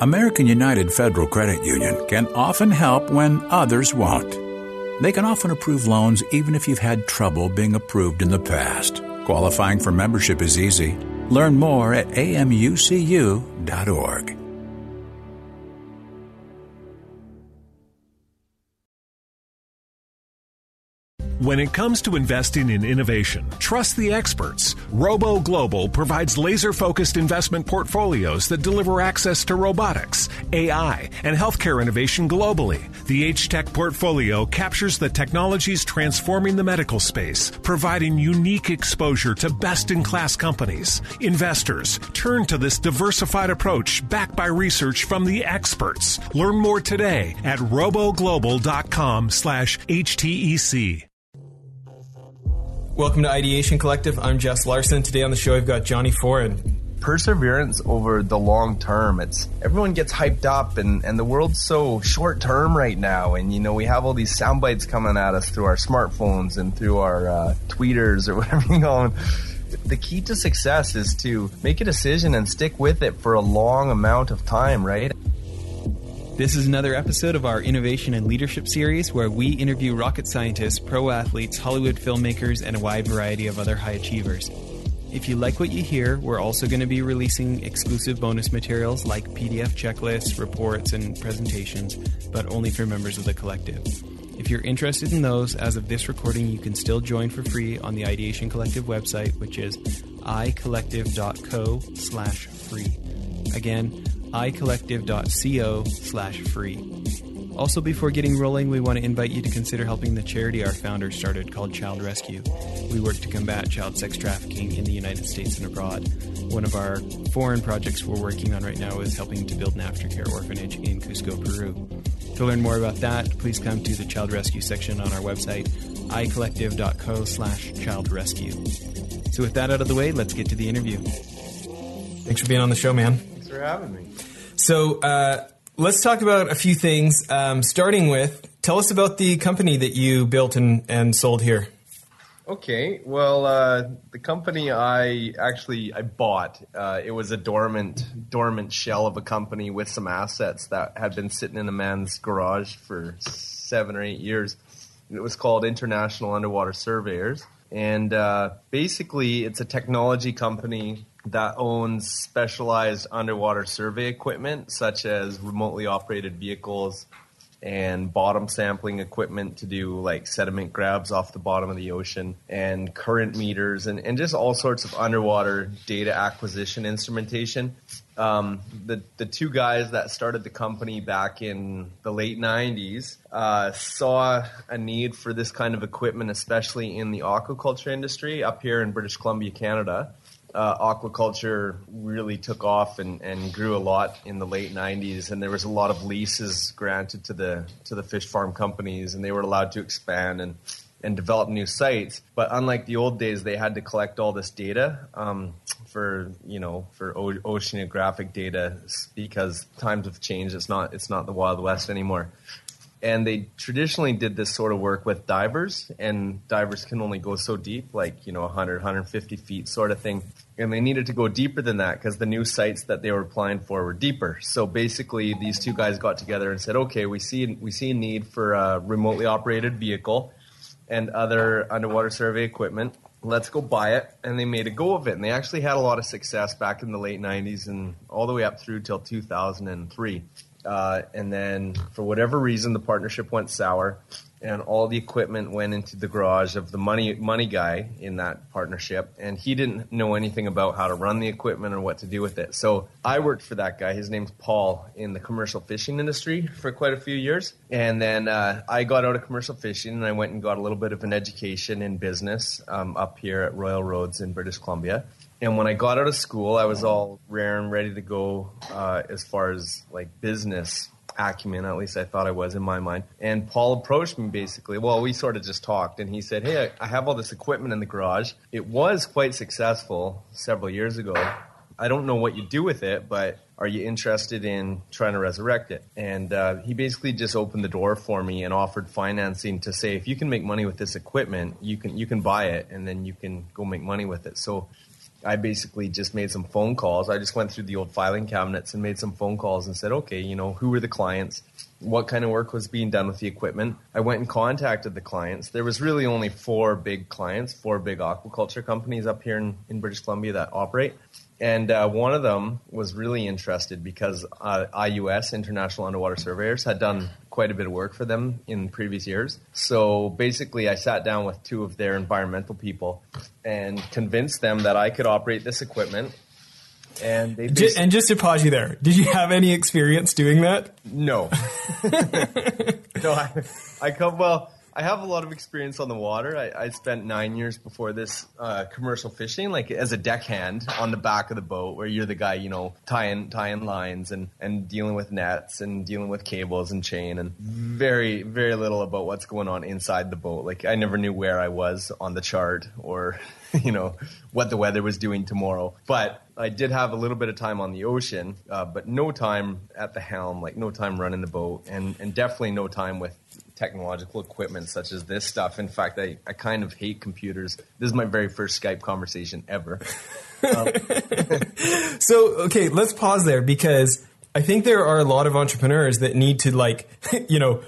American United Federal Credit Union can often help when others won't. They can often approve loans even if you've had trouble being approved in the past. Qualifying for membership is easy. Learn more at amucu.org. When it comes to investing in innovation, trust the experts. Robo Global provides laser focused investment portfolios that deliver access to robotics, AI, and healthcare innovation globally. The H Tech portfolio captures the technologies transforming the medical space, providing unique exposure to best in class companies. Investors turn to this diversified approach backed by research from the experts. Learn more today at roboglobal.com slash HTEC. Welcome to Ideation Collective. I'm Jess Larson. Today on the show, I've got Johnny Foran. Perseverance over the long term. It's everyone gets hyped up, and and the world's so short term right now. And you know we have all these sound bites coming at us through our smartphones and through our uh, tweeters or whatever you call them. The key to success is to make a decision and stick with it for a long amount of time, right? This is another episode of our Innovation and Leadership series where we interview rocket scientists, pro athletes, Hollywood filmmakers, and a wide variety of other high achievers. If you like what you hear, we're also going to be releasing exclusive bonus materials like PDF checklists, reports, and presentations, but only for members of the collective. If you're interested in those, as of this recording, you can still join for free on the Ideation Collective website, which is icollective.co slash free. Again, icollective.co slash free. Also, before getting rolling, we want to invite you to consider helping the charity our founder started called Child Rescue. We work to combat child sex trafficking in the United States and abroad. One of our foreign projects we're working on right now is helping to build an aftercare orphanage in Cusco, Peru. To learn more about that, please come to the Child Rescue section on our website, icollective.co slash child rescue. So with that out of the way, let's get to the interview. Thanks for being on the show, man. For having me. So uh, let's talk about a few things. Um, starting with, tell us about the company that you built and, and sold here. Okay, well, uh, the company I actually I bought uh, it was a dormant dormant shell of a company with some assets that had been sitting in a man's garage for seven or eight years. It was called International Underwater Surveyors, and uh, basically it's a technology company that owns specialized underwater survey equipment, such as remotely operated vehicles and bottom sampling equipment to do like sediment grabs off the bottom of the ocean and current meters and, and just all sorts of underwater data acquisition instrumentation. Um, the, the two guys that started the company back in the late 90s uh, saw a need for this kind of equipment, especially in the aquaculture industry up here in British Columbia, Canada uh, aquaculture really took off and, and grew a lot in the late 90s and there was a lot of leases granted to the to the fish farm companies and they were allowed to expand and and develop new sites. But unlike the old days they had to collect all this data um, for you know for o- oceanographic data because times have changed. It's not it's not the wild west anymore and they traditionally did this sort of work with divers and divers can only go so deep like you know 100 150 feet sort of thing. And they needed to go deeper than that because the new sites that they were applying for were deeper. So basically these two guys got together and said okay we see we see a need for a remotely operated vehicle and other underwater survey equipment. Let's go buy it. And they made a go of it. And they actually had a lot of success back in the late 90s and all the way up through till 2003 uh, and then, for whatever reason, the partnership went sour, and all the equipment went into the garage of the money money guy in that partnership, and he didn't know anything about how to run the equipment or what to do with it. So I worked for that guy. His name's Paul in the commercial fishing industry for quite a few years, and then uh, I got out of commercial fishing and I went and got a little bit of an education in business um, up here at Royal Roads in British Columbia and when I got out of school, I was all rare and ready to go uh, as far as like business acumen. At least I thought I was in my mind. And Paul approached me basically. Well, we sort of just talked, and he said, "Hey, I have all this equipment in the garage. It was quite successful several years ago. I don't know what you do with it, but." Are you interested in trying to resurrect it? And uh, he basically just opened the door for me and offered financing to say, if you can make money with this equipment, you can you can buy it, and then you can go make money with it. So I basically just made some phone calls. I just went through the old filing cabinets and made some phone calls and said, okay, you know, who were the clients? What kind of work was being done with the equipment? I went and contacted the clients. There was really only four big clients, four big aquaculture companies up here in, in British Columbia that operate. And uh, one of them was really interested because uh, IUS, International Underwater Surveyors, had done quite a bit of work for them in previous years. So basically, I sat down with two of their environmental people and convinced them that I could operate this equipment. And they Ju- and just to pause you there, did you have any experience doing that? no, no, I, I come well. I have a lot of experience on the water. I, I spent nine years before this uh, commercial fishing, like as a deckhand on the back of the boat, where you're the guy, you know, tying tying lines and and dealing with nets and dealing with cables and chain, and very very little about what's going on inside the boat. Like I never knew where I was on the chart or you know what the weather was doing tomorrow. But I did have a little bit of time on the ocean, uh, but no time at the helm, like no time running the boat, and and definitely no time with technological equipment such as this stuff. In fact, I, I kind of hate computers. This is my very first Skype conversation ever. Um, so, okay, let's pause there because I think there are a lot of entrepreneurs that need to like, you know,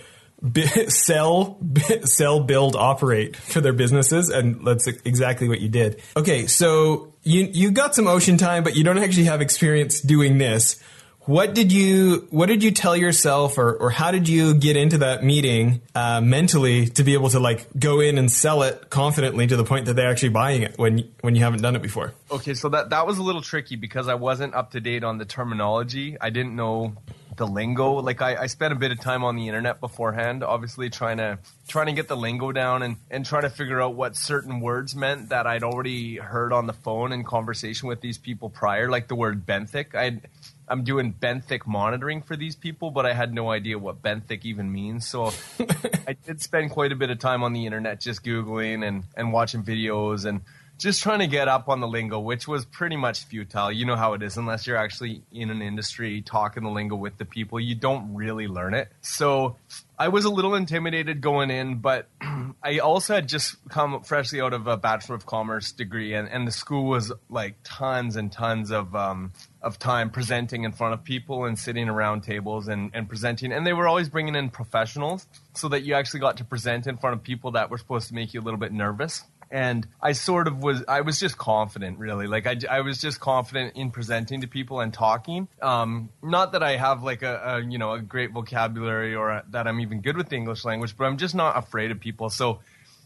b- sell, b- sell, build, operate for their businesses, and that's exactly what you did. Okay, so you you got some ocean time, but you don't actually have experience doing this. What did you What did you tell yourself, or or how did you get into that meeting uh, mentally to be able to like go in and sell it confidently to the point that they're actually buying it when when you haven't done it before? Okay, so that that was a little tricky because I wasn't up to date on the terminology. I didn't know the lingo. Like I, I spent a bit of time on the internet beforehand, obviously trying to trying to get the lingo down and, and trying to figure out what certain words meant that I'd already heard on the phone in conversation with these people prior, like the word benthic. I I'm doing benthic monitoring for these people, but I had no idea what benthic even means. So I did spend quite a bit of time on the internet just googling and and watching videos and just trying to get up on the lingo, which was pretty much futile. You know how it is, unless you're actually in an industry talking the lingo with the people, you don't really learn it. So I was a little intimidated going in, but I also had just come freshly out of a Bachelor of Commerce degree, and, and the school was like tons and tons of um, of time presenting in front of people and sitting around tables and, and presenting. And they were always bringing in professionals so that you actually got to present in front of people that were supposed to make you a little bit nervous. And I sort of was I was just confident really. Like I, I was just confident in presenting to people and talking. Um, not that I have like a, a you know a great vocabulary or a, that I'm even good with the English language but I'm just not afraid of people. So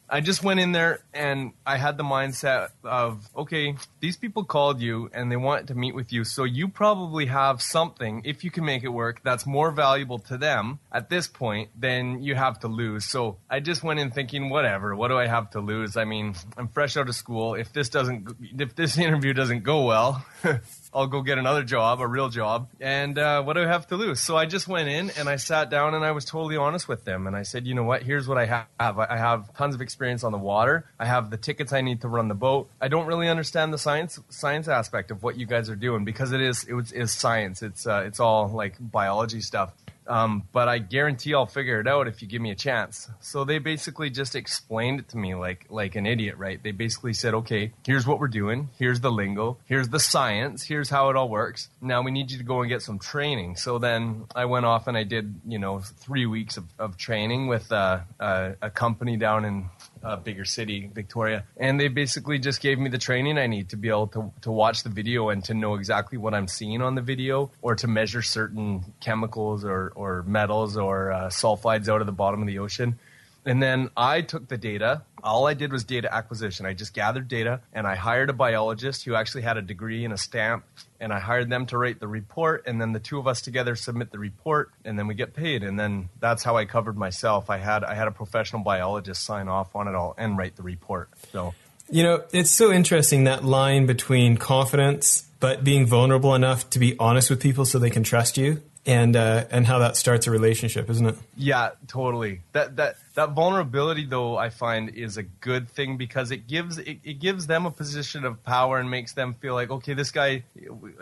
I just went in there and I had the mindset of, okay, these people called you and they want to meet with you. So you probably have something, if you can make it work, that's more valuable to them at this point than you have to lose. So I just went in thinking, whatever, what do I have to lose? I mean, I'm fresh out of school. If this doesn't, if this interview doesn't go well, I'll go get another job, a real job. And uh, what do I have to lose? So I just went in and I sat down and I was totally honest with them. And I said, you know what? Here's what I have. I have tons of experience on the water. I have the tickets I need to run the boat. I don't really understand the science science aspect of what you guys are doing because it is it is science. It's uh, it's all like biology stuff. Um, but I guarantee I'll figure it out if you give me a chance. So they basically just explained it to me like like an idiot, right? They basically said, okay, here's what we're doing, here's the lingo, here's the science, here's how it all works. Now we need you to go and get some training. So then I went off and I did, you know, three weeks of, of training with uh, a company down in a bigger city, Victoria. And they basically just gave me the training I need to be able to, to watch the video and to know exactly what I'm seeing on the video or to measure certain chemicals or, or metals or uh, sulfides out of the bottom of the ocean. And then I took the data. All I did was data acquisition. I just gathered data and I hired a biologist who actually had a degree and a stamp. And I hired them to write the report. And then the two of us together submit the report and then we get paid. And then that's how I covered myself. I had, I had a professional biologist sign off on it all and write the report. So. You know, it's so interesting that line between confidence but being vulnerable enough to be honest with people so they can trust you. And uh, and how that starts a relationship, isn't it? Yeah, totally. That that that vulnerability though I find is a good thing because it gives it, it gives them a position of power and makes them feel like okay, this guy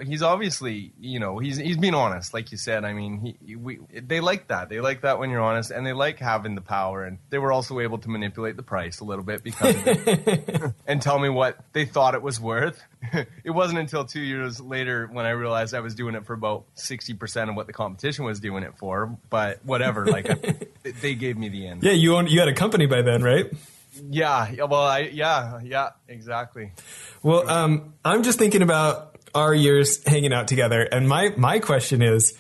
he's obviously, you know, he's he's being honest like you said. I mean, he we they like that. They like that when you're honest and they like having the power and they were also able to manipulate the price a little bit because and tell me what they thought it was worth. it wasn't until 2 years later when I realized I was doing it for about 60% of what the competition was doing it for, but whatever, like they gave me the end. Yeah, you owned, you had a company by then, right? Yeah. Well, I yeah yeah exactly. Well, um, I'm just thinking about our years hanging out together, and my my question is,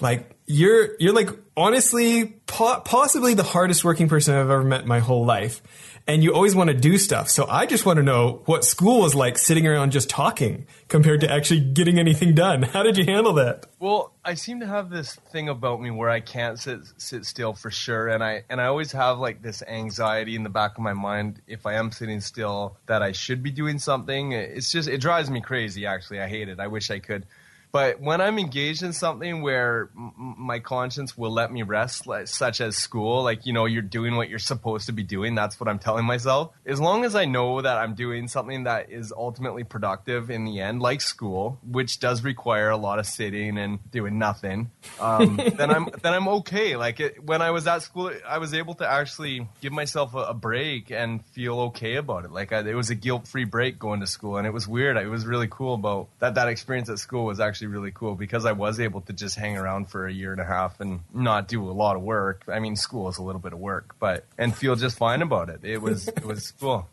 like, you're you're like honestly po- possibly the hardest working person I've ever met in my whole life and you always want to do stuff. So I just want to know what school was like sitting around just talking compared to actually getting anything done. How did you handle that? Well, I seem to have this thing about me where I can't sit sit still for sure, and I and I always have like this anxiety in the back of my mind if I am sitting still that I should be doing something. It's just it drives me crazy. Actually, I hate it. I wish I could but when I'm engaged in something where m- my conscience will let me rest, like, such as school, like, you know, you're doing what you're supposed to be doing, that's what I'm telling myself. As long as I know that I'm doing something that is ultimately productive in the end, like school, which does require a lot of sitting and doing nothing, um, then I'm then I'm okay. Like it, when I was at school, I was able to actually give myself a, a break and feel okay about it. Like I, it was a guilt free break going to school, and it was weird. It was really cool about that. That experience at school was actually actually really cool because I was able to just hang around for a year and a half and not do a lot of work. I mean, school is a little bit of work, but and feel just fine about it. It was it was cool.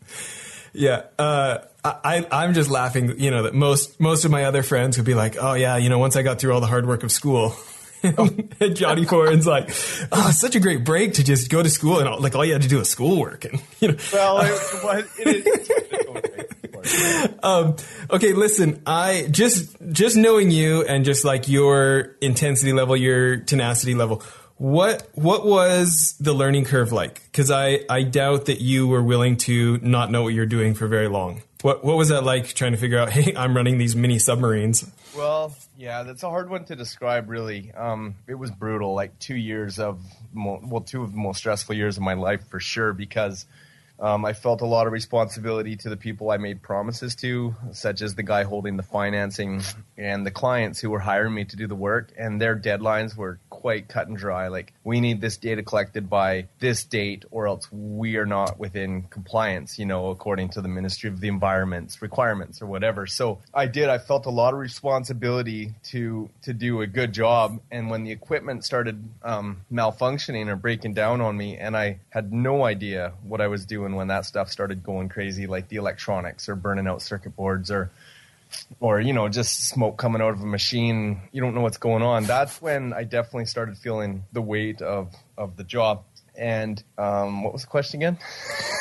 Yeah, uh, I, I'm just laughing. You know that most most of my other friends would be like, "Oh yeah, you know, once I got through all the hard work of school." and Johnny Foran's like, "Oh, it's such a great break to just go to school and all, like all you had to do was schoolwork." And you know, well, it, it is. Um, okay, listen, I just just knowing you and just like your intensity level, your tenacity level. What what was the learning curve like? Because I I doubt that you were willing to not know what you're doing for very long. What what was that like trying to figure out? Hey, I'm running these mini submarines. Well, yeah, that's a hard one to describe. Really, um, it was brutal. Like two years of well, two of the most stressful years of my life for sure because um, I felt a lot of responsibility to the people I made promises to, such as the guy holding the financing and the clients who were hiring me to do the work. And their deadlines were quite cut and dry. Like, we need this data collected by this date, or else we are not within compliance, you know, according to the Ministry of the Environment's requirements or whatever. So I did. I felt a lot of responsibility to to do a good job. And when the equipment started um, malfunctioning or breaking down on me, and I had no idea what I was doing when that stuff started going crazy, like the electronics or burning out circuit boards or or you know just smoke coming out of a machine. You don't know what's going on. That's when i definitely started feeling the weight of of the job. And um, what was the question again?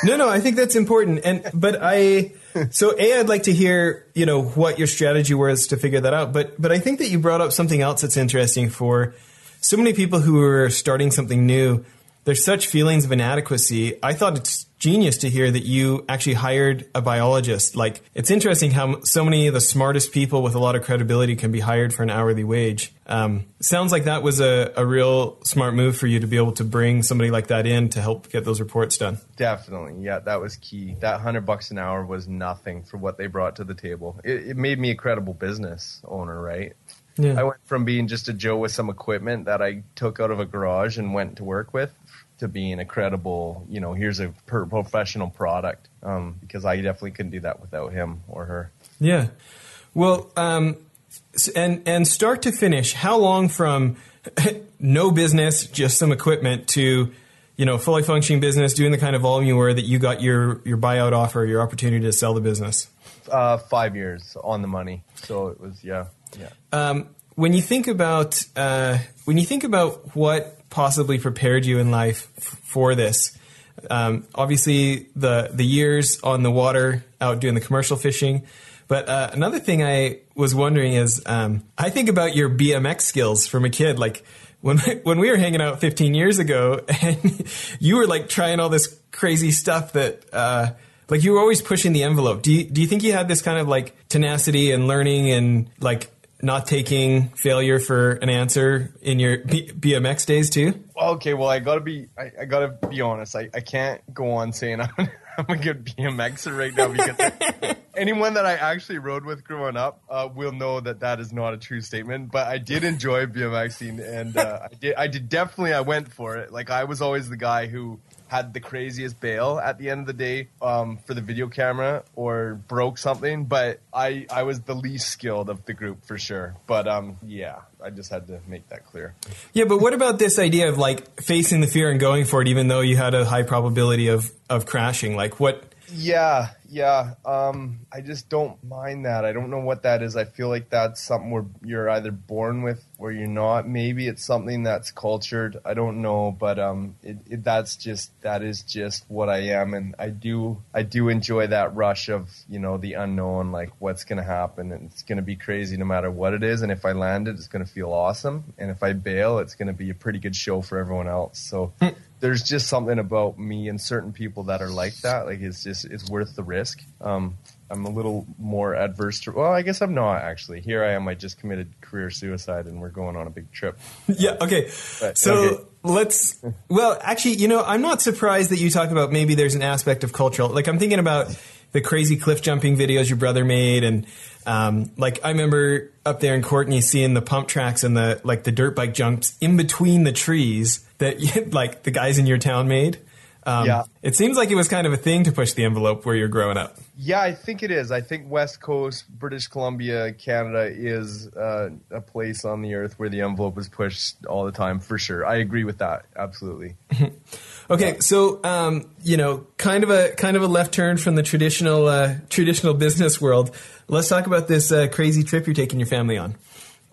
No no i think that's important. And but i so a i'd like to hear you know what your strategy was to figure that out. But but i think that you brought up something else that's interesting for so many people who are starting something new. There's such feelings of inadequacy. I thought it's genius to hear that you actually hired a biologist. Like, it's interesting how so many of the smartest people with a lot of credibility can be hired for an hourly wage. Um, sounds like that was a, a real smart move for you to be able to bring somebody like that in to help get those reports done. Definitely. Yeah, that was key. That hundred bucks an hour was nothing for what they brought to the table. It, it made me a credible business owner, right? Yeah. I went from being just a Joe with some equipment that I took out of a garage and went to work with to being a credible, you know, here's a professional product. Um, because I definitely couldn't do that without him or her. Yeah. Well, um, and and start to finish, how long from no business, just some equipment to you know fully functioning business, doing the kind of volume you were that you got your your buyout offer, your opportunity to sell the business? Uh, five years on the money. So it was yeah yeah. Um, when you think about uh, when you think about what possibly prepared you in life for this? Um, obviously, the the years on the water out doing the commercial fishing. But uh, another thing I was wondering is, um, I think about your BMX skills from a kid. Like when when we were hanging out 15 years ago, and you were like trying all this crazy stuff that. Uh, like you were always pushing the envelope. Do you, do you think you had this kind of like tenacity and learning and like not taking failure for an answer in your B- BMX days too? Okay, well, I gotta be, I, I gotta be honest. I, I can't go on saying I'm, I'm a good BMXer right now because anyone that I actually rode with growing up uh, will know that that is not a true statement. But I did enjoy BMXing, and uh, I did, I did definitely, I went for it. Like I was always the guy who had the craziest bail at the end of the day um, for the video camera or broke something. But I, I was the least skilled of the group for sure. But um, yeah, I just had to make that clear. Yeah, but what about this idea of like facing the fear and going for it, even though you had a high probability of of crashing? Like what? Yeah, yeah. Um, I just don't mind that. I don't know what that is. I feel like that's something where you're either born with or you're not. Maybe it's something that's cultured. I don't know, but um, it, it, that's just that is just what I am, and I do I do enjoy that rush of you know the unknown, like what's gonna happen, and it's gonna be crazy no matter what it is. And if I land it, it's gonna feel awesome, and if I bail, it's gonna be a pretty good show for everyone else. So. There's just something about me and certain people that are like that. Like it's just it's worth the risk. Um, I'm a little more adverse to. Well, I guess I'm not actually. Here I am. I just committed career suicide, and we're going on a big trip. yeah. Okay. But, so okay. let's. Well, actually, you know, I'm not surprised that you talk about maybe there's an aspect of cultural. Like I'm thinking about the crazy cliff jumping videos your brother made, and um, like I remember up there in Courtenay seeing the pump tracks and the like the dirt bike jumps in between the trees that like the guys in your town made. Um, Yeah. It seems like it was kind of a thing to push the envelope where you're growing up. Yeah, I think it is. I think West Coast, British Columbia, Canada is uh, a place on the earth where the envelope is pushed all the time, for sure. I agree with that. Absolutely. Okay, so um, you know, kind of a kind of a left turn from the traditional uh, traditional business world. Let's talk about this uh, crazy trip you're taking your family on.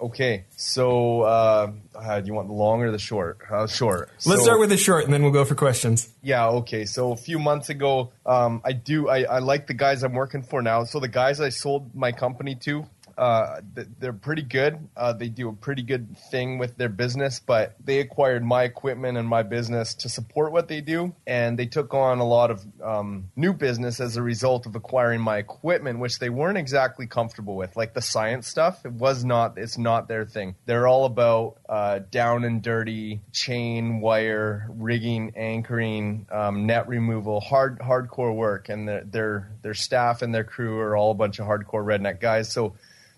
Okay, so uh, uh, do you want the long or the short? Uh, short. Let's So- start with the short, and then we'll go for questions. Yeah, okay. So a few months ago, um, I do I, I like the guys I'm working for now. So the guys I sold my company to, uh, they're pretty good. Uh, they do a pretty good thing with their business, but they acquired my equipment and my business to support what they do, and they took on a lot of um, new business as a result of acquiring my equipment, which they weren't exactly comfortable with. Like the science stuff, it was not. It's not their thing. They're all about uh, down and dirty chain, wire, rigging, anchoring, um, net removal, hard hardcore work, and their their their staff and their crew are all a bunch of hardcore redneck guys. So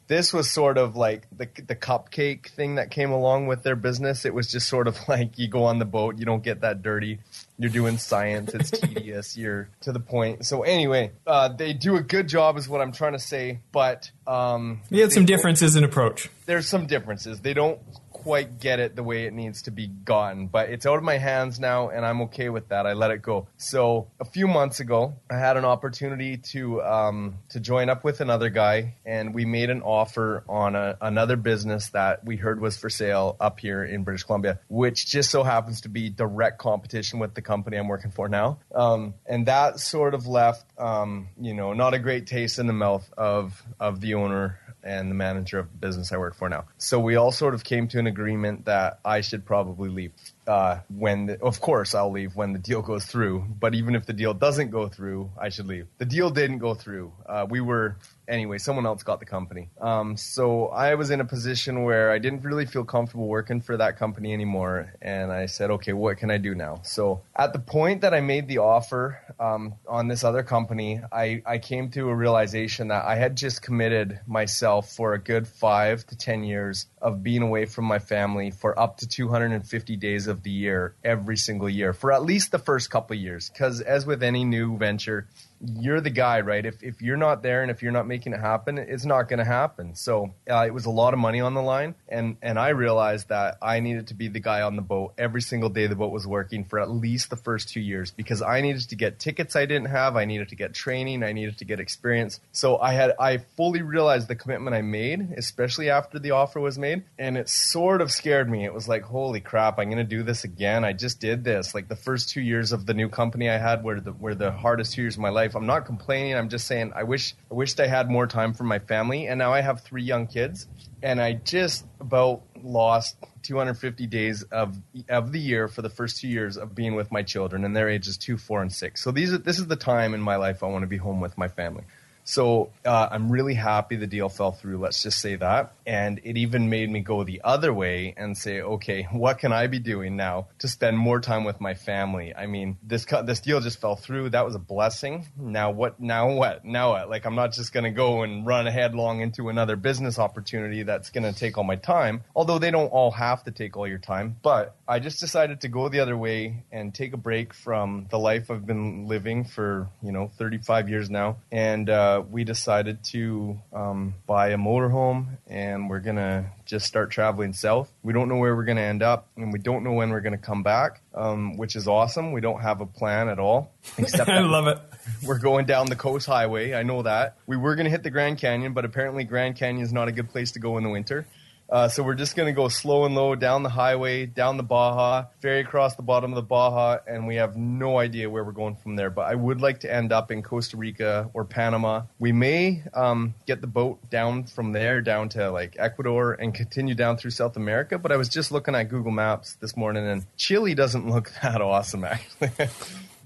this was sort of like the the cupcake thing that came along with their business. It was just sort of like you go on the boat, you don't get that dirty. You're doing science, it's tedious. You're to the point. So anyway, uh, they do a good job, is what I'm trying to say. But um, We had some differences in approach. there's some differences. They don't quite get it the way it needs to be gotten, but it's out of my hands now, and I'm okay with that. I let it go. So a few months ago, I had an opportunity to um, to join up with another guy, and we made an offer on a, another business that we heard was for sale up here in British Columbia, which just so happens to be direct competition with the company I'm working for now. Um, and that sort of left, um, you know, not a great taste in the mouth of of the owner and the manager of the business I work for now. So we all sort of came to an agreement that I should probably leave. Uh, when, the, of course, I'll leave when the deal goes through. But even if the deal doesn't go through, I should leave. The deal didn't go through. Uh, we were anyway. Someone else got the company. Um, so I was in a position where I didn't really feel comfortable working for that company anymore, and I said, okay, what can I do now? So at the point that I made the offer um, on this other company, I, I came to a realization that I had just committed myself for a good five to ten years of being away from my family for up to 250 days of the year every single year for at least the first couple years. Because as with any new venture, you're the guy, right? If, if you're not there and if you're not making it happen, it's not going to happen. So uh, it was a lot of money on the line, and and I realized that I needed to be the guy on the boat every single day the boat was working for at least the first two years because I needed to get tickets I didn't have, I needed to get training, I needed to get experience. So I had I fully realized the commitment I made, especially after the offer was made, and it sort of scared me. It was like, holy crap, I'm going to do this again. I just did this. Like the first two years of the new company I had were the were the hardest two years of my life. I'm not complaining. I'm just saying I wish I wished I had more time for my family. And now I have three young kids, and I just about lost 250 days of of the year for the first two years of being with my children, and their ages two, four, and six. So these are, this is the time in my life I want to be home with my family. So uh, I'm really happy the deal fell through. Let's just say that. And it even made me go the other way and say, okay, what can I be doing now to spend more time with my family? I mean, this this deal just fell through. That was a blessing. Now what? Now what? Now what? Like I'm not just going to go and run headlong into another business opportunity that's going to take all my time. Although they don't all have to take all your time, but I just decided to go the other way and take a break from the life I've been living for you know 35 years now, and. Uh, we decided to um, buy a motorhome and we're going to just start traveling south. We don't know where we're going to end up and we don't know when we're going to come back, um, which is awesome. We don't have a plan at all. Except I love it. We're going down the coast highway. I know that. We were going to hit the Grand Canyon, but apparently Grand Canyon is not a good place to go in the winter. Uh, so we're just going to go slow and low down the highway, down the Baja, ferry across the bottom of the Baja, and we have no idea where we're going from there. But I would like to end up in Costa Rica or Panama. We may um, get the boat down from there down to like Ecuador and continue down through South America. But I was just looking at Google Maps this morning, and Chile doesn't look that awesome actually.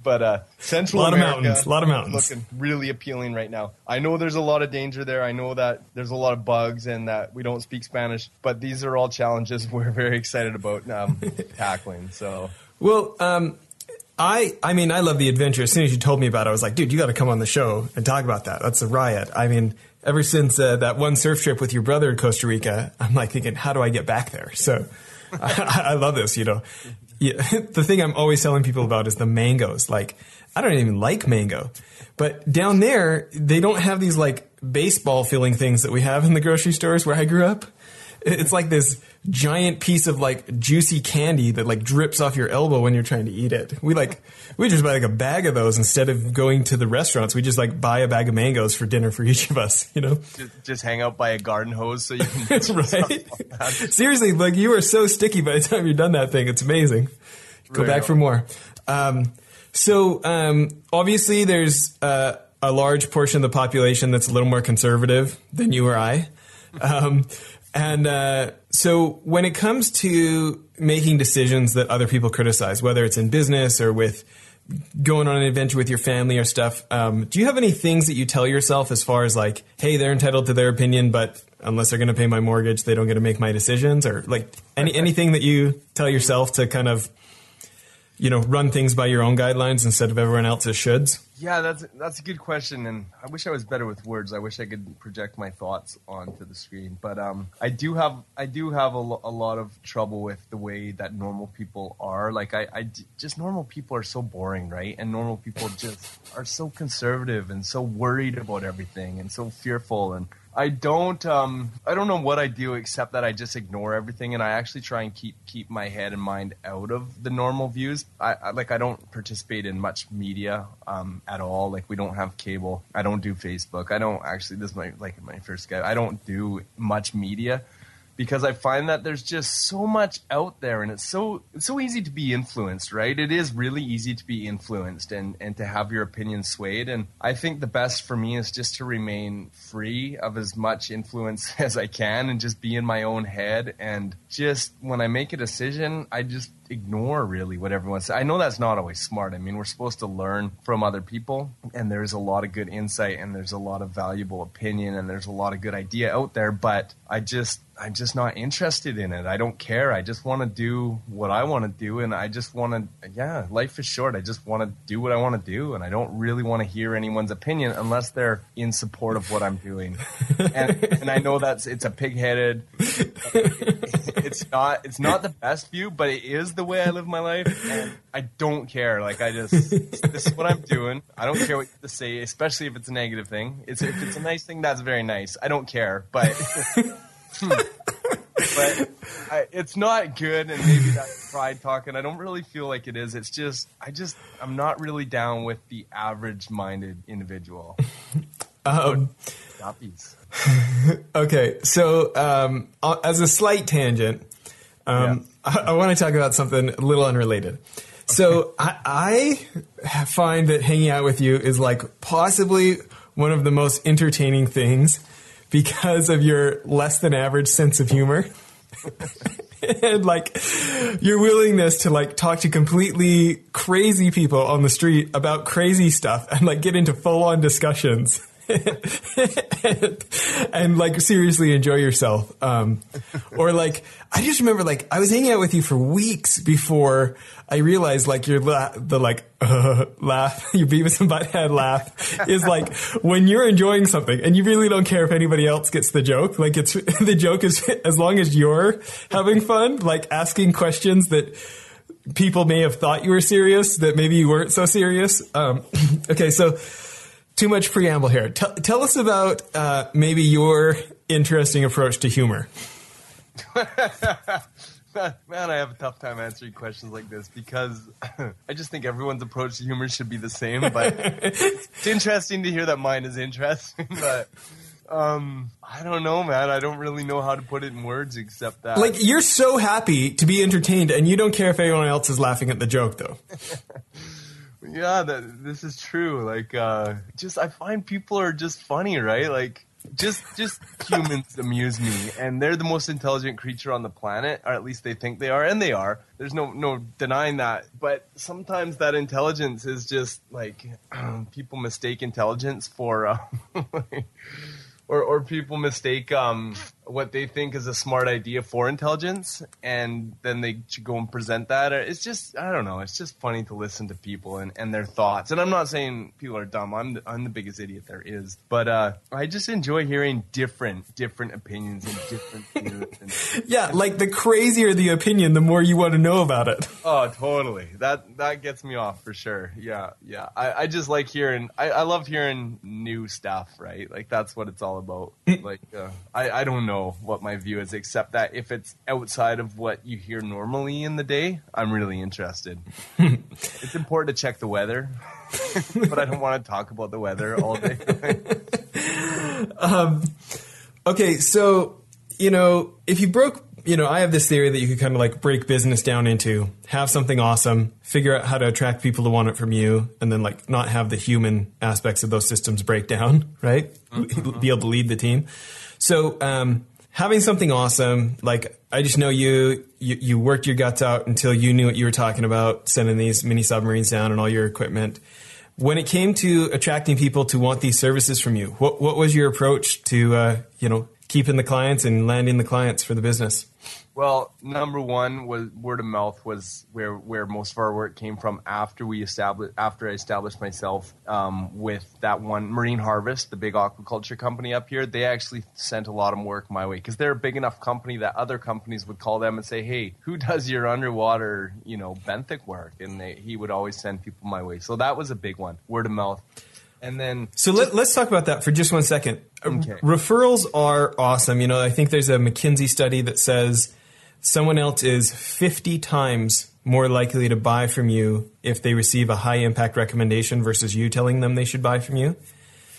But uh, Central a lot America, of mountains, a lot of mountains, looking really appealing right now. I know there's a lot of danger there. I know that there's a lot of bugs and that we don't speak Spanish. But these are all challenges we're very excited about um, tackling. So, well, um, I I mean I love the adventure. As soon as you told me about it, I was like, dude, you got to come on the show and talk about that. That's a riot. I mean, ever since uh, that one surf trip with your brother in Costa Rica, I'm like thinking, how do I get back there? So. I, I love this, you know yeah, the thing I'm always telling people about is the mangoes. Like, I don't even like mango, but down there they don't have these like baseball filling things that we have in the grocery stores where I grew up. It's like this giant piece of like juicy candy that like drips off your elbow when you're trying to eat it. We like we just buy like a bag of those instead of going to the restaurants. We just like buy a bag of mangoes for dinner for each of us. You know, just, just hang out by a garden hose so you can. right. Seriously, like you are so sticky by the time you're done that thing. It's amazing. Go back for more. Um, so um, obviously, there's uh, a large portion of the population that's a little more conservative than you or I. Um, and uh, so when it comes to making decisions that other people criticize, whether it's in business or with going on an adventure with your family or stuff, um, do you have any things that you tell yourself as far as like, hey, they're entitled to their opinion, but unless they're going to pay my mortgage, they don't get to make my decisions, or like any anything that you tell yourself to kind of you know, run things by your own guidelines instead of everyone else's shoulds? Yeah, that's that's a good question, and I wish I was better with words. I wish I could project my thoughts onto the screen, but um, I do have I do have a, lo- a lot of trouble with the way that normal people are. Like I, I just normal people are so boring, right? And normal people just are so conservative and so worried about everything and so fearful and I don't um I don't know what I do except that I just ignore everything and I actually try and keep keep my head and mind out of the normal views. I, I like I don't participate in much media um at all. Like we don't have cable. I don't do Facebook. I don't actually this is my like my first guy. I don't do much media because I find that there's just so much out there and it's so it's so easy to be influenced, right? It is really easy to be influenced and and to have your opinion swayed and I think the best for me is just to remain free of as much influence as I can and just be in my own head and just when I make a decision, I just ignore really what everyone says. I know that's not always smart. I mean, we're supposed to learn from other people, and there's a lot of good insight, and there's a lot of valuable opinion, and there's a lot of good idea out there. But I just I'm just not interested in it. I don't care. I just want to do what I want to do, and I just want to. Yeah, life is short. I just want to do what I want to do, and I don't really want to hear anyone's opinion unless they're in support of what I'm doing. and, and I know that's it's a pig-headed. It's not it's not the best view, but it is the way I live my life, and I don't care. Like I just this is what I'm doing. I don't care what you say, especially if it's a negative thing. It's if it's a nice thing, that's very nice. I don't care, but. but I, it's not good, and maybe that's pride talking. I don't really feel like it is. It's just I just I'm not really down with the average-minded individual. Um, okay, so um, as a slight tangent, um, yeah. I, I want to talk about something a little unrelated. So I, I find that hanging out with you is like possibly one of the most entertaining things because of your less than average sense of humor. and like your willingness to like talk to completely crazy people on the street about crazy stuff and like get into full on discussions. and, like seriously enjoy yourself. Um, or like, I just remember like I was hanging out with you for weeks before I realized like your la- the like uh, laugh, your Beavis and Butthead laugh is like when you're enjoying something and you really don't care if anybody else gets the joke. Like it's the joke is as long as you're having fun, like asking questions that people may have thought you were serious that maybe you weren't so serious. Um, okay, so too much preamble here. T- tell us about uh, maybe your interesting approach to humor. Man, I have a tough time answering questions like this because I just think everyone's approach to humor should be the same. But it's interesting to hear that mine is interesting. But um, I don't know, man. I don't really know how to put it in words except that. Like, you're so happy to be entertained, and you don't care if anyone else is laughing at the joke, though. Yeah, that, this is true. Like, uh, just I find people are just funny, right? Like, just just humans amuse me, and they're the most intelligent creature on the planet, or at least they think they are, and they are. There's no no denying that. But sometimes that intelligence is just like people mistake intelligence for. Uh, or or people mistake um, what they think is a smart idea for intelligence, and then they go and present that. It's just I don't know. It's just funny to listen to people and, and their thoughts. And I'm not saying people are dumb. I'm the, I'm the biggest idiot there is, but uh, I just enjoy hearing different different opinions and different views. yeah, like the crazier the opinion, the more you want to know about it. Oh, totally. That that gets me off for sure. Yeah, yeah. I, I just like hearing. I, I love hearing new stuff. Right, like that's what it's all about. like uh, I I don't know what my view is, except that if it's outside of what you hear normally in the day, I'm really interested. it's important to check the weather, but I don't want to talk about the weather all day. um, okay, so you know, if you broke you know, I have this theory that you could kind of like break business down into have something awesome, figure out how to attract people to want it from you, and then like not have the human aspects of those systems break down, right? Mm-hmm. Be able to lead the team. So, um, having something awesome, like I just know you, you, you worked your guts out until you knew what you were talking about, sending these mini submarines down and all your equipment. When it came to attracting people to want these services from you, what what was your approach to uh, you know keeping the clients and landing the clients for the business? Well, number one was word of mouth was where where most of our work came from after we established after I established myself um, with that one Marine Harvest, the big aquaculture company up here. They actually sent a lot of work my way because they're a big enough company that other companies would call them and say, "Hey, who does your underwater, you know, benthic work?" And they, he would always send people my way. So that was a big one, word of mouth. And then, so let, us talk about that for just one second. Um, okay. Referrals are awesome. You know, I think there's a McKinsey study that says someone else is 50 times more likely to buy from you if they receive a high impact recommendation versus you telling them they should buy from you.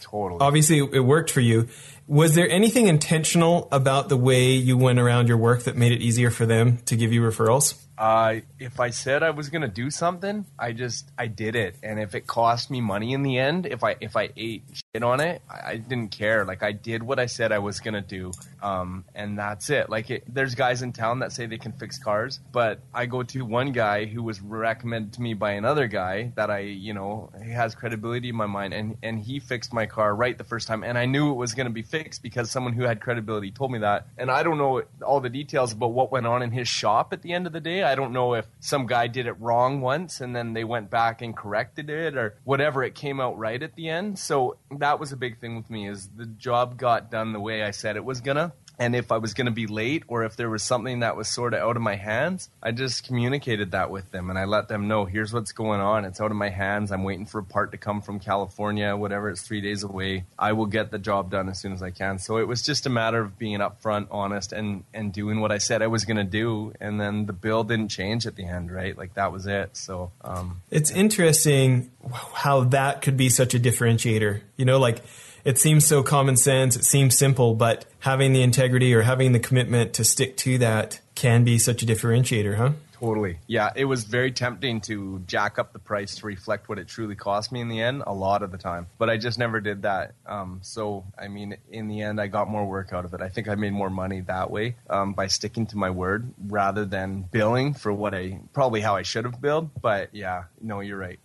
Totally. Obviously, it worked for you. Was there anything intentional about the way you went around your work that made it easier for them to give you referrals? Uh, if I said I was gonna do something, I just I did it, and if it cost me money in the end, if I if I ate shit on it, I, I didn't care. Like I did what I said I was gonna do, um, and that's it. Like it, there's guys in town that say they can fix cars, but I go to one guy who was recommended to me by another guy that I you know he has credibility in my mind, and and he fixed my car right the first time, and I knew it was gonna be fixed because someone who had credibility told me that, and I don't know all the details about what went on in his shop at the end of the day. I don't know if some guy did it wrong once and then they went back and corrected it or whatever. It came out right at the end. So that was a big thing with me is the job got done the way I said it was gonna and if I was going to be late or if there was something that was sort of out of my hands, I just communicated that with them and I let them know here's what's going on. It's out of my hands. I'm waiting for a part to come from California, whatever. It's three days away. I will get the job done as soon as I can. So it was just a matter of being upfront, honest, and and doing what I said I was going to do. And then the bill didn't change at the end, right? Like that was it. So um, it's interesting how that could be such a differentiator. You know, like it seems so common sense, it seems simple, but having the integrity or having the commitment to stick to that can be such a differentiator, huh? Totally. Yeah, it was very tempting to jack up the price to reflect what it truly cost me in the end, a lot of the time. But I just never did that. Um, so, I mean, in the end, I got more work out of it. I think I made more money that way um, by sticking to my word rather than billing for what I probably how I should have billed. But yeah, no, you're right.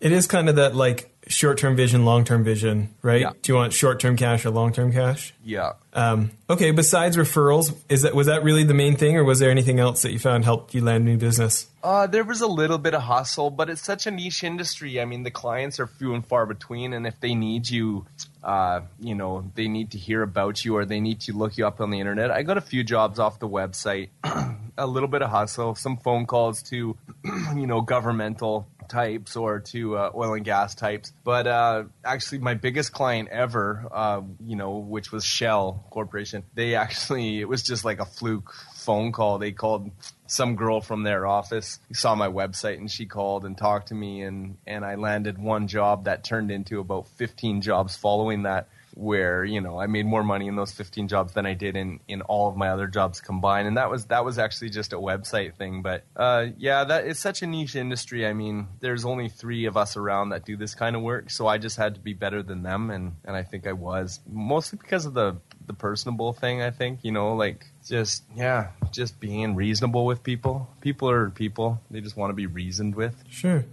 It is kind of that like short term vision, long term vision, right? Yeah. Do you want short term cash or long term cash? Yeah. Um, okay, besides referrals, is that was that really the main thing, or was there anything else that you found helped you land new business? Uh, there was a little bit of hustle, but it's such a niche industry. I mean, the clients are few and far between, and if they need you, uh, you know, they need to hear about you or they need to look you up on the internet. I got a few jobs off the website, a little bit of hustle, some phone calls to, you know, governmental types or to uh, oil and gas types. But uh, actually, my biggest client ever, uh, you know, which was Shell Corporation, they actually, it was just like a fluke phone call. They called some girl from their office, saw my website, and she called and talked to me, and, and I landed one job that turned into about 15 jobs following that where you know I made more money in those 15 jobs than I did in in all of my other jobs combined. And that was that was actually just a website thing. But uh, yeah that is such a niche industry. I mean there's only 3 of us around that do this kind of work. So I just had to be better than them. And and I think I was mostly because of the the personable thing I think you know like just yeah just being reasonable with people. People are people. They just want to be reasoned with. Sure.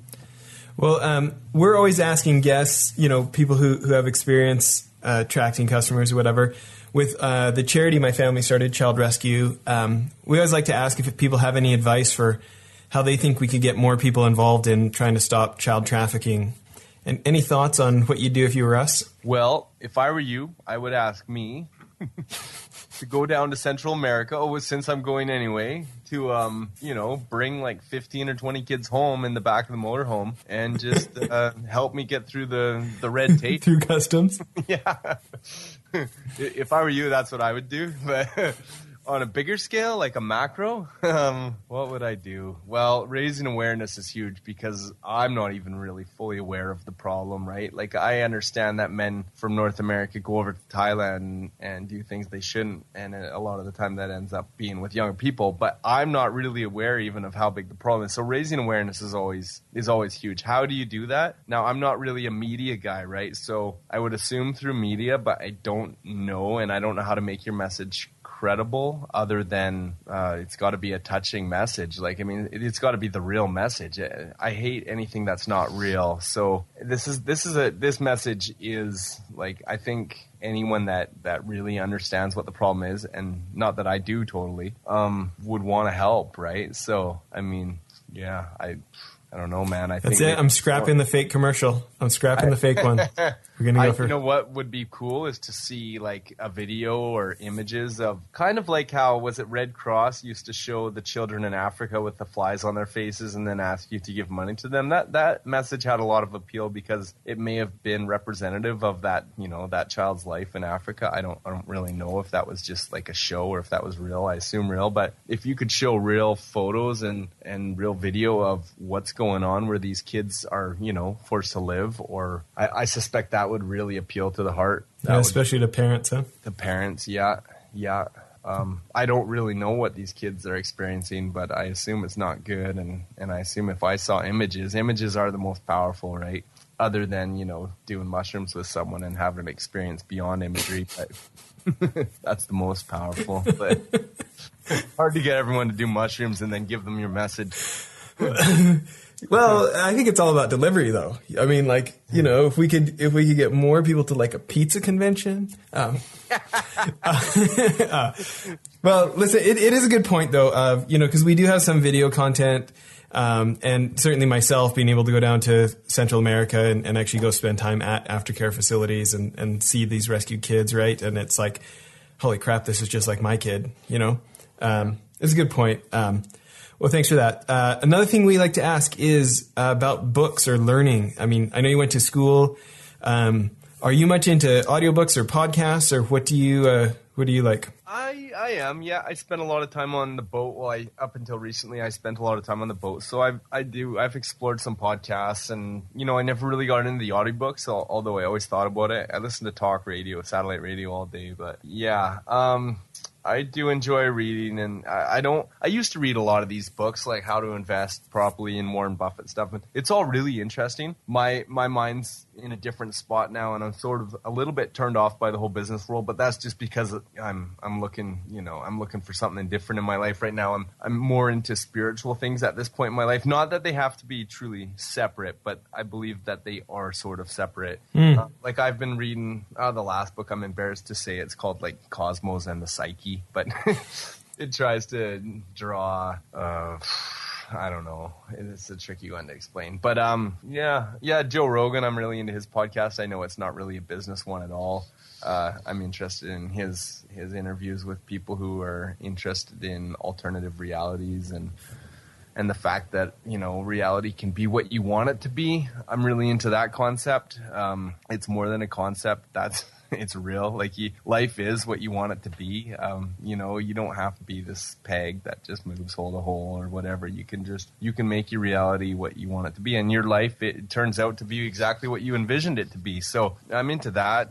Well, um, we're always asking guests, you know, people who, who have experience uh, attracting customers or whatever. With uh, the charity my family started, Child Rescue, um, we always like to ask if people have any advice for how they think we could get more people involved in trying to stop child trafficking. And any thoughts on what you'd do if you were us? Well, if I were you, I would ask me to go down to Central America. Oh, since I'm going anyway, to um, you know, bring like 15 or 20 kids home in the back of the motorhome and just uh, help me get through the the red tape. Through customs? yeah. if I were you, that's what I would do. But on a bigger scale, like a macro, um, what would I do? Well, raising awareness is huge because I'm not even really fully aware of the problem, right? Like, I understand that men from North America go over to Thailand and, do things they shouldn't, and a lot of the time that ends up being with younger people. But I'm not really aware even of how big the problem is. So raising awareness is always is always huge. How do you do that? Now, I'm not really a media guy, right? So I would assume through media, but I don't know, and I don't know how to make your message credible other than uh, it's got to be a touching message. Like i mean it, it's got to be the real message. I hate anything that's not real. So this is this is a this message is like i think anyone that that really understands what the problem is and not that i do totally um would want to help right? So i mean yeah i i don't know man i That's think it. I'm scrapping the fake commercial. I'm scrapping the fake one. We're going to I, go for. you know what would be cool is to see like a video or images of kind of like how was it Red Cross used to show the children in Africa with the flies on their faces and then ask you to give money to them. That that message had a lot of appeal because it may have been representative of that you know that child's life in Africa. I don't I don't really know if that was just like a show or if that was real. I assume real, but if you could show real photos and and real video of what's going on where these kids are you know forced to live, or I, I suspect that would really appeal to the heart. That yeah, would- especially to parents, huh? the parents, yeah, yeah. Um, I don't really know what these kids are experiencing, but I assume it's not good, and and I assume if I saw images, images are the most powerful, right? Other than you know doing mushrooms with someone and having an experience beyond imagery, but that's the most powerful. But hard to get everyone to do mushrooms and then give them your message. Well, I think it's all about delivery, though. I mean, like you know, if we could, if we could get more people to like a pizza convention. Um, uh, well, listen, it, it is a good point, though. Of you know, because we do have some video content, um, and certainly myself being able to go down to Central America and, and actually go spend time at aftercare facilities and and see these rescued kids, right? And it's like, holy crap, this is just like my kid, you know. Um, it's a good point. Um, well, thanks for that. Uh, another thing we like to ask is uh, about books or learning. I mean, I know you went to school. Um, are you much into audiobooks or podcasts, or what do you uh, what do you like? I I am yeah. I spent a lot of time on the boat. Well, I up until recently, I spent a lot of time on the boat. So I I do I've explored some podcasts, and you know I never really got into the audiobooks. Although I always thought about it. I listened to talk radio, satellite radio all day. But yeah, um, I do enjoy reading, and I, I don't. I used to read a lot of these books, like How to Invest Properly and Warren Buffett stuff. It's all really interesting. My my mind's in a different spot now, and I'm sort of a little bit turned off by the whole business world. But that's just because I'm I'm looking, you know, I'm looking for something different in my life right now. I'm I'm more into spiritual things at this point in my life. Not that they have to be truly separate, but I believe that they are sort of separate. Uh, like I've been reading uh, the last book. I'm embarrassed to say it's called like Cosmos and the Psyche, but it tries to draw. Uh, I don't know. It's a tricky one to explain. But um, yeah, yeah, Joe Rogan. I'm really into his podcast. I know it's not really a business one at all. Uh, I'm interested in his his interviews with people who are interested in alternative realities and and the fact that you know reality can be what you want it to be. I'm really into that concept. Um, it's more than a concept. That's it's real. Like you, life is what you want it to be. Um, you know, you don't have to be this peg that just moves hole to hole or whatever. You can just you can make your reality what you want it to be, and your life it turns out to be exactly what you envisioned it to be. So I'm into that.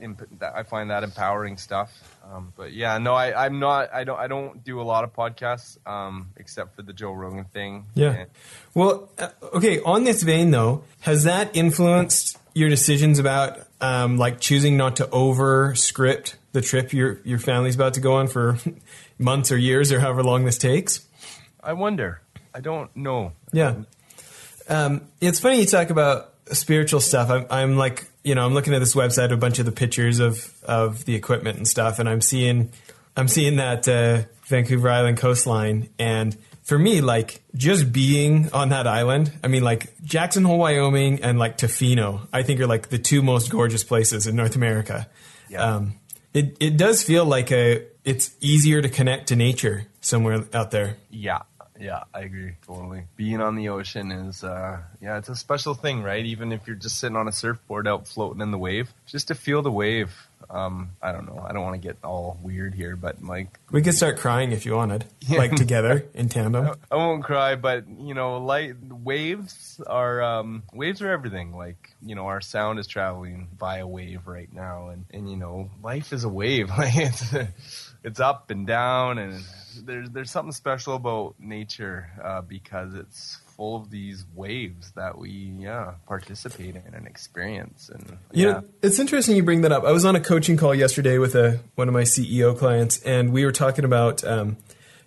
I find that empowering stuff. Um, but yeah, no, I, I'm not. I don't. I don't do a lot of podcasts, um, except for the Joe Rogan thing. Yeah. And- Well, uh, okay. On this vein, though, has that influenced your decisions about um, like choosing not to over script the trip your your family's about to go on for months or years or however long this takes? I wonder. I don't know. Yeah. Um, it's funny you talk about spiritual stuff. I'm, I'm like, you know, I'm looking at this website, a bunch of the pictures of, of the equipment and stuff, and I'm seeing, I'm seeing that uh, Vancouver Island coastline, and for me, like just being on that island, I mean, like Jackson Hole, Wyoming, and like Tofino, I think are like the two most gorgeous places in North America. Yeah. Um, it it does feel like a it's easier to connect to nature somewhere out there. Yeah, yeah, I agree totally. Being on the ocean is, uh, yeah, it's a special thing, right? Even if you're just sitting on a surfboard out floating in the wave, just to feel the wave. Um, I don't know. I don't want to get all weird here, but like, We could start crying if you wanted, like together in tandem. I won't cry, but you know, light waves are um, waves are everything. Like you know, our sound is traveling via wave right now, and and you know, life is a wave. Like it's it's up and down, and there's there's something special about nature uh, because it's full of these waves that we yeah participate in and experience, and You yeah. know, it's interesting you bring that up. I was on a coaching call yesterday with a one of my CEO clients, and we were talking about. Um,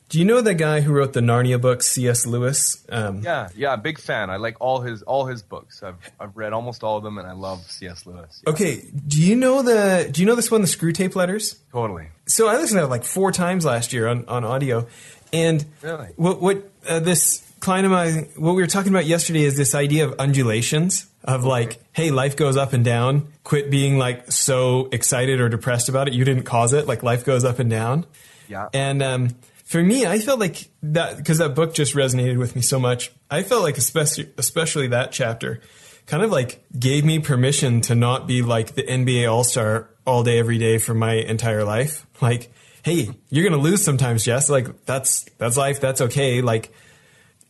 do you know the guy who wrote the Narnia books, C.S. Lewis? Um, Yeah, yeah, big fan. I like all his all his books. I've I've read almost all of them, and I love C.S. Lewis. Yeah, Okay, do you know the? Do you know this one, the Screwtape Letters? totally. So I listened to it like four times last year on, on audio, and Really? what what uh, this mine, what we were talking about yesterday is this idea of undulations of like, hey, life goes up and down. Quit being like so excited or depressed about it. You didn't cause it. Like life goes up and down. Yeah. And um, for me, I felt like that because that book just resonated with me so much. I felt like especially especially that chapter kind of like gave me permission to not be like the NBA All Star all day every day for my entire life. Like, hey, you're gonna lose sometimes, Jess. Like that's that's life. That's okay. Like.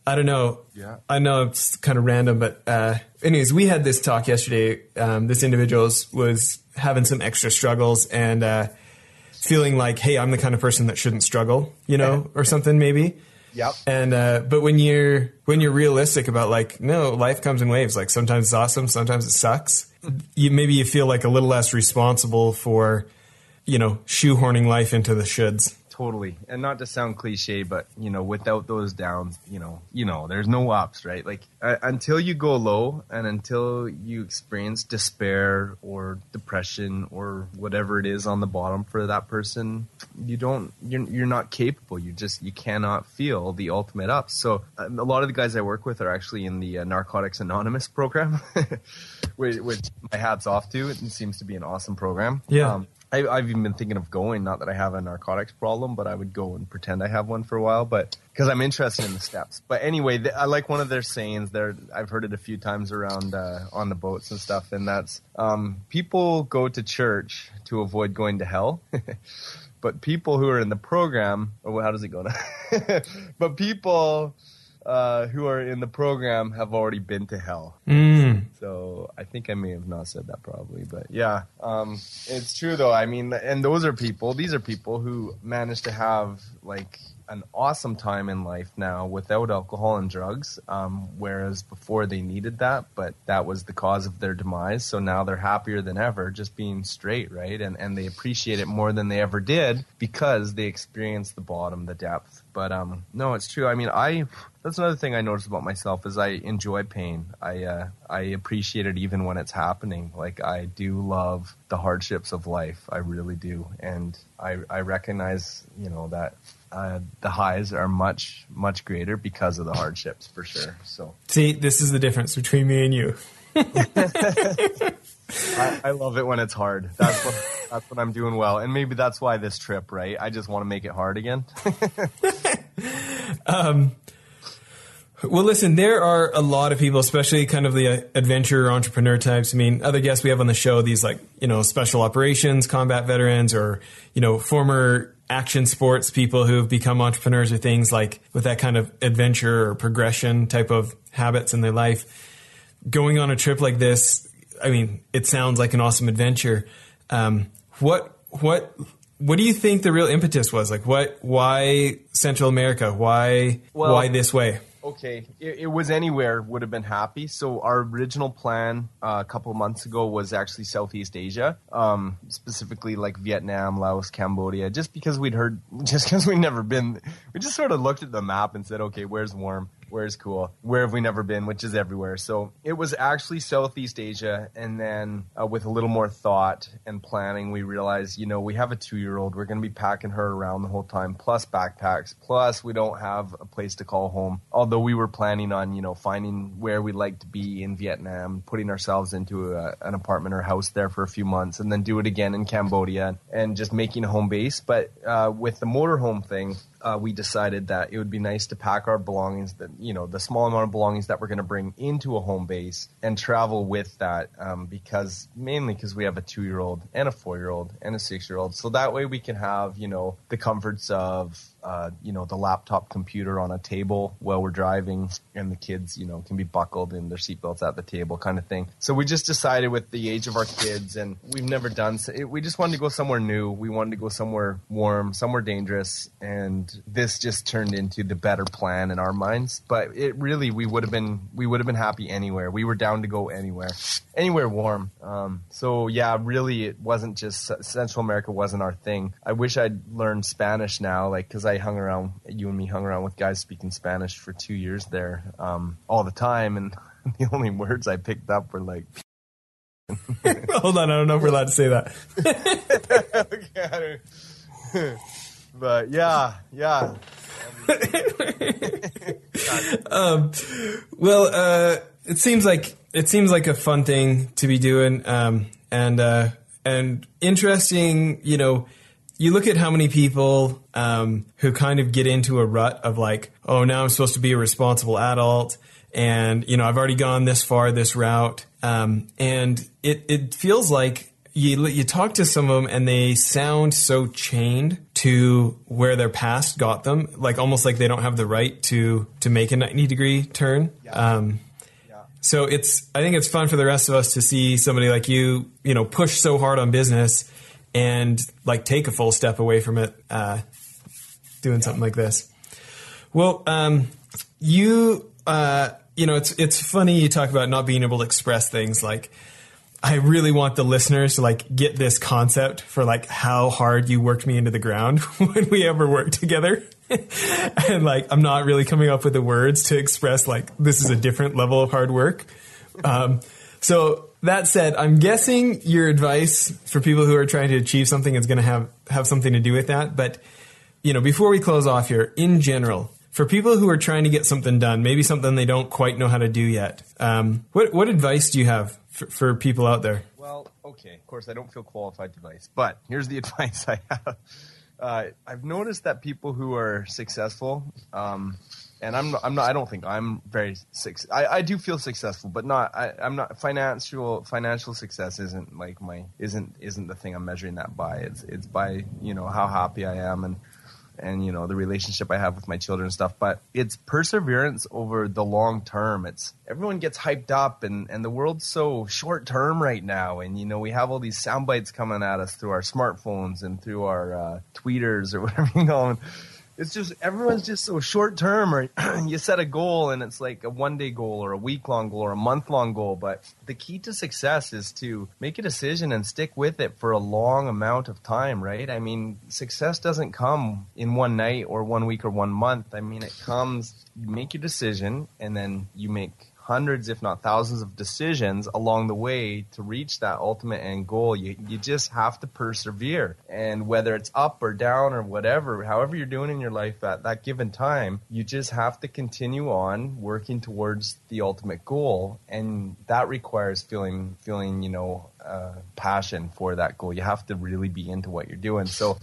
I don't know. Yeah. I know it's kind of random, but uh, anyways, we had this talk yesterday. Um, this individual was having some extra struggles and uh, feeling like, hey, I'm the kind of person that shouldn't struggle, you know, or something maybe. Yep. And uh, but when you're when you're realistic about like, no, life comes in waves. Like sometimes it's awesome, sometimes it sucks. You maybe you feel like a little less responsible for, you know, shoehorning life into the shoulds. Totally. And not to sound cliche, but you know, without those downs, you know, you know, there's no ups, right? Like uh, until you go low and until you experience despair or depression or whatever it is on the bottom for that person, you don't you're, you're not capable. You just you cannot feel the ultimate ups. So uh, a lot of the guys I work with are actually in the uh, Narcotics Anonymous program, which, which my hats off to. It seems to be an awesome program. Yeah. Um, I, I've even been thinking of going. Not that I have a narcotics problem, but I would go and pretend I have one for a while. But because I'm interested in the steps. But anyway, I like one of their sayings. There, I've heard it a few times around uh, on the boats and stuff, and that's um, people go to church to avoid going to hell. but people who are in the program, oh, how does it go now? but people uh, who are in the program have already been to hell. Mm. So I think I may have not said that probably, but yeah, um, it's true though. I mean, and those are people. These are people who manage to have like an awesome time in life now without alcohol and drugs, um, whereas before they needed that, but that was the cause of their demise. So now they're happier than ever just being straight, right? And and they appreciate it more than they ever did because they experienced the bottom, the depth. But um, no, it's true. I mean, I that's another thing I noticed about myself is I enjoy pain. I uh, I appreciate it even when it's happening. Like I do love the hardships of life. I really do, and I I recognize you know that uh, the highs are much much greater because of the hardships for sure. So see, this is the difference between me and you. I, I, love it when it's hard. That's what that's when I'm doing well, and maybe that's why this trip, right? I just want to make it hard again. um, well, listen, there are a lot of people, especially kind of the uh, adventure entrepreneur types. I mean, other guests we have on the show, these like, you know, special operations, combat veterans, or, you know, former action sports people who have become entrepreneurs or things like with that kind of adventure or progression type of habits in their life. Going on a trip like this, I mean, it sounds like an awesome adventure. Um, what, what, what do you think the real impetus was? Like, what, why Central America? Why, well, why this way? Okay, it, it, was anywhere would have been happy. So our original plan uh, a couple months ago was actually Southeast Asia, um, specifically like Vietnam, Laos, Cambodia. Just because we'd heard, just because we'd never been, we just sort of looked at the map and said, okay, where's warm? Where's cool? Where have we never been? Which is everywhere. So it was actually Southeast Asia, and then uh, with a little more thought and planning, we realized, you know, we have a two-year-old. We're going to be packing her around the whole time, plus backpacks, plus we don't have a place to call home. Although we were planning on, you know, finding where we'd like to be in Vietnam, putting ourselves into a, an apartment or house there for a few months, and then do it again in Cambodia, and just making a home base. But uh, with the motorhome thing uh, we decided that it would be nice to pack our belongings, that you know, the small amount of belongings that we're going to bring into a home base and travel with that, um, because mainly because we have a two-year-old and a four-year-old and a six-year-old, so that way we can have you know the comforts of uh, you know, the laptop computer on a table while we're driving, and the kids, you know, can be buckled in their seatbelts at the table, kind of thing. So we just decided with the age of our kids, and we've never done. we just wanted to go somewhere new. We wanted to go somewhere warm, somewhere dangerous, and this just turned into the better plan in our minds. But it really, we would have been, we would have been happy anywhere. We were down to go anywhere, anywhere warm. Um, so yeah, really, it wasn't just Central America wasn't our thing. I wish I'd learned Spanish now, like because I hung around, you and me hung around with guys speaking Spanish for two years there, um, all the time, and the only words I picked up were like. Hold on, I don't know if we're allowed to say that. but yeah, yeah. um, well, uh, it seems like it seems like a fun thing to be doing, um, and uh, and interesting. You know, you look at how many people um, who kind of get into a rut of like, oh, now I'm supposed to be a responsible adult, and you know, I've already gone this far, this route, um, and it it feels like you you talk to some of them and they sound so chained to where their past got them, like almost like they don't have the right to to make a ninety degree turn. Yeah. Um, so it's I think it's fun for the rest of us to see somebody like you, you know, push so hard on business and like take a full step away from it, uh, doing yeah. something like this. Well, um, you, uh, you know, it's it's funny you talk about not being able to express things like. I really want the listeners to like get this concept for like how hard you worked me into the ground when we ever worked together. and like I'm not really coming up with the words to express like this is a different level of hard work. Um, so that said, I'm guessing your advice for people who are trying to achieve something is going to have have something to do with that. But you know, before we close off here, in general, for people who are trying to get something done, maybe something they don't quite know how to do yet, um, what what advice do you have for, for people out there? Well, okay, of course, I don't feel qualified to advice, but here's the advice I have. Uh, I've noticed that people who are successful, um, and I'm not, I'm not I don't think I'm very I, I do feel successful, but not I, I'm not financial financial success isn't like my isn't isn't the thing I'm measuring that by. It's it's by you know how happy I am and and you know the relationship I have with my children and stuff. But it's perseverance over the long term. It's everyone gets hyped up and and the world's so short term right now. And you know we have all these sound bites coming at us through our smartphones and through our uh, tweeters or whatever you call them it's just everyone's just so short term or you set a goal and it's like a one day goal or a week long goal or a month long goal but the key to success is to make a decision and stick with it for a long amount of time right? I mean success doesn't come in one night or one week or one month. I mean it comes you make your decision and then you make hundreds, if not thousands, of decisions along the way to reach that ultimate end goal. You, you just have to persevere. And whether it's up or down or whatever, however you're doing in your life at that given time, you just have to continue on working towards the ultimate goal. And that requires feeling, feeling, you know, uh, passion for that goal. You have to really be into what you're doing. So,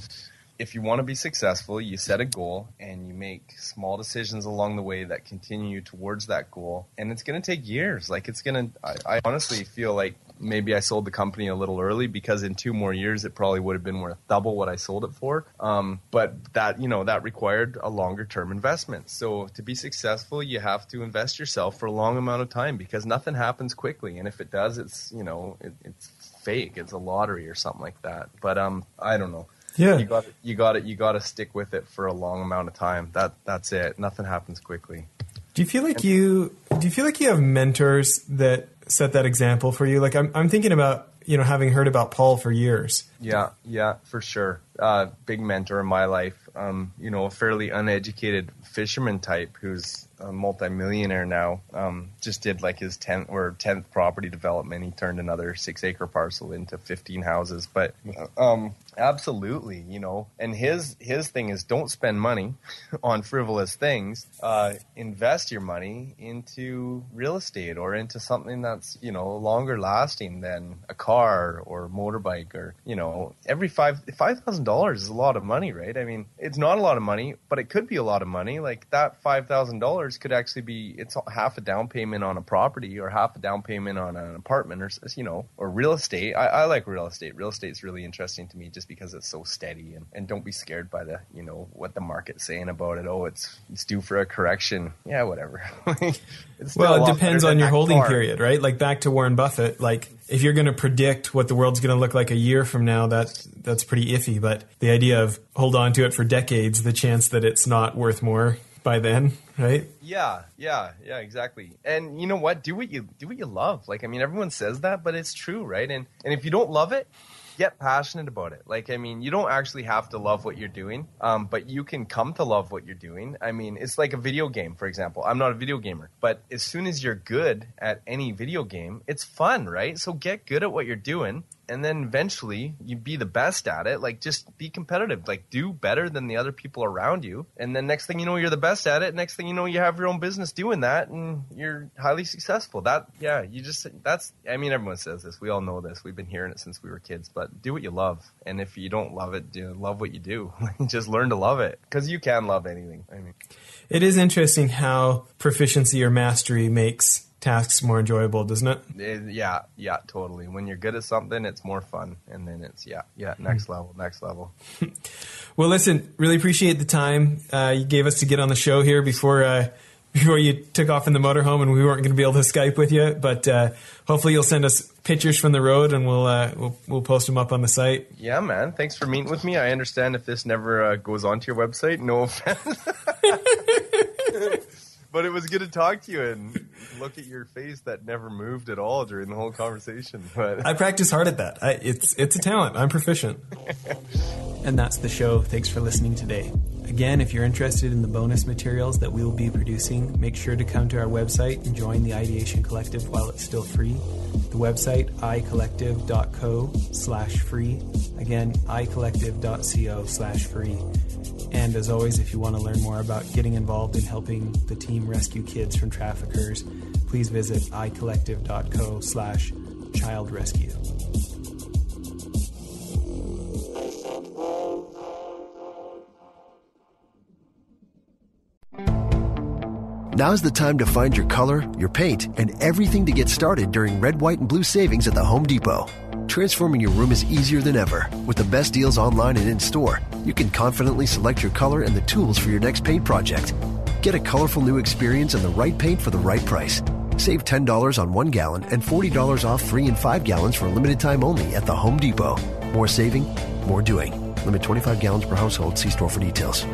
if you want to be successful, you set a goal and you make small decisions along the way that continue towards that goal. And it's going to take years. Like it's going to, I, I, honestly feel like maybe I sold the company a little early because in two more years it probably would have been worth double what I sold it for. Um, but that, you know, that required a longer term investment. So to be successful, you have to invest yourself for a long amount of time because nothing happens quickly. And if it does, it's, you know, it, it's fake. It's a lottery or something like that. But um, I don't know. Yeah, you got it. You got it. You got to stick with it for a long amount of time. That that's it. Nothing happens quickly. Do you feel like you do you feel like you have mentors that set that example for you? Like I'm I'm thinking about you know having heard about Paul for years. Yeah, yeah, for sure. Uh, big mentor in my life. Um, you know, a fairly uneducated fisherman type who's a multimillionaire now. Um, just did like his tenth or tenth property development. He turned another six acre parcel into fifteen houses. But um, absolutely, you know. And his his thing is don't spend money on frivolous things. Uh, invest your money into real estate or into something that's you know longer lasting than a car or motorbike or you know every five five thousand dollars is a lot of money, right? I mean, it's not a lot of money, but it could be a lot of money. Like that five thousand dollars could actually be it's half a down payment on a property or half a down payment on an apartment or you know or real estate. I, I like real estate. Real estate is really interesting to me just because it's so steady and, and don't be scared by the you know what the market's saying about it. Oh, it's it's due for a correction. Yeah, whatever. well, it depends on your holding car. period, right? Like back to Warren Buffett, like if you're going to predict what the world's going to look like a year from now, that that's pretty iffy. But the idea of hold on to it for decades, the chance that it's not worth more by then, right? Yeah, yeah, yeah, exactly. And you know what? Do what you do what you love. Like I mean, everyone says that, but it's true, right? And and if you don't love it, get passionate about it. Like, I mean, you don't actually have to love what you're doing, um, but you can come to love what you're doing. I mean, it's like a video game, for example. I'm not a video gamer, but as soon as you're good at any video game, it's fun, right? So get good at what you're doing and then eventually you be the best at it. Like just be competitive. Like do better than the other people around you. And then next thing you know, you're the best at it. Next thing you know, you have your own business doing that, and you're highly successful. That yeah, you just that's. I mean, everyone says this. We all know this. We've been hearing it since we were kids. But do what you love, and if you don't love it, do love what you do. just learn to love it because you can love anything. I mean, it is interesting how proficiency or mastery makes tasks more enjoyable, doesn't it? it? Yeah, yeah, totally. When you're good at something, it's more fun, and then it's yeah, yeah, next hmm. level, next level. well, listen, really appreciate the time uh, you gave us to get on the show here before. Uh, before you took off in the motorhome and we weren't going to be able to Skype with you, but uh, hopefully you'll send us pictures from the road and we'll, uh, we'll we'll post them up on the site. Yeah, man. Thanks for meeting with me. I understand if this never uh, goes onto your website. No offense. but it was good to talk to you and look at your face that never moved at all during the whole conversation. But I practice hard at that. I, it's it's a talent. I'm proficient. and that's the show. Thanks for listening today. Again, if you're interested in the bonus materials that we will be producing, make sure to come to our website and join the Ideation Collective while it's still free. The website icollective.co slash free. Again, icollective.co slash free. And as always, if you want to learn more about getting involved in helping the team rescue kids from traffickers, please visit icollective.co slash child rescue. Now's the time to find your color, your paint, and everything to get started during red, white, and blue savings at the Home Depot. Transforming your room is easier than ever. With the best deals online and in store, you can confidently select your color and the tools for your next paint project. Get a colorful new experience and the right paint for the right price. Save $10 on one gallon and $40 off three and five gallons for a limited time only at the Home Depot. More saving, more doing. Limit 25 gallons per household. See store for details.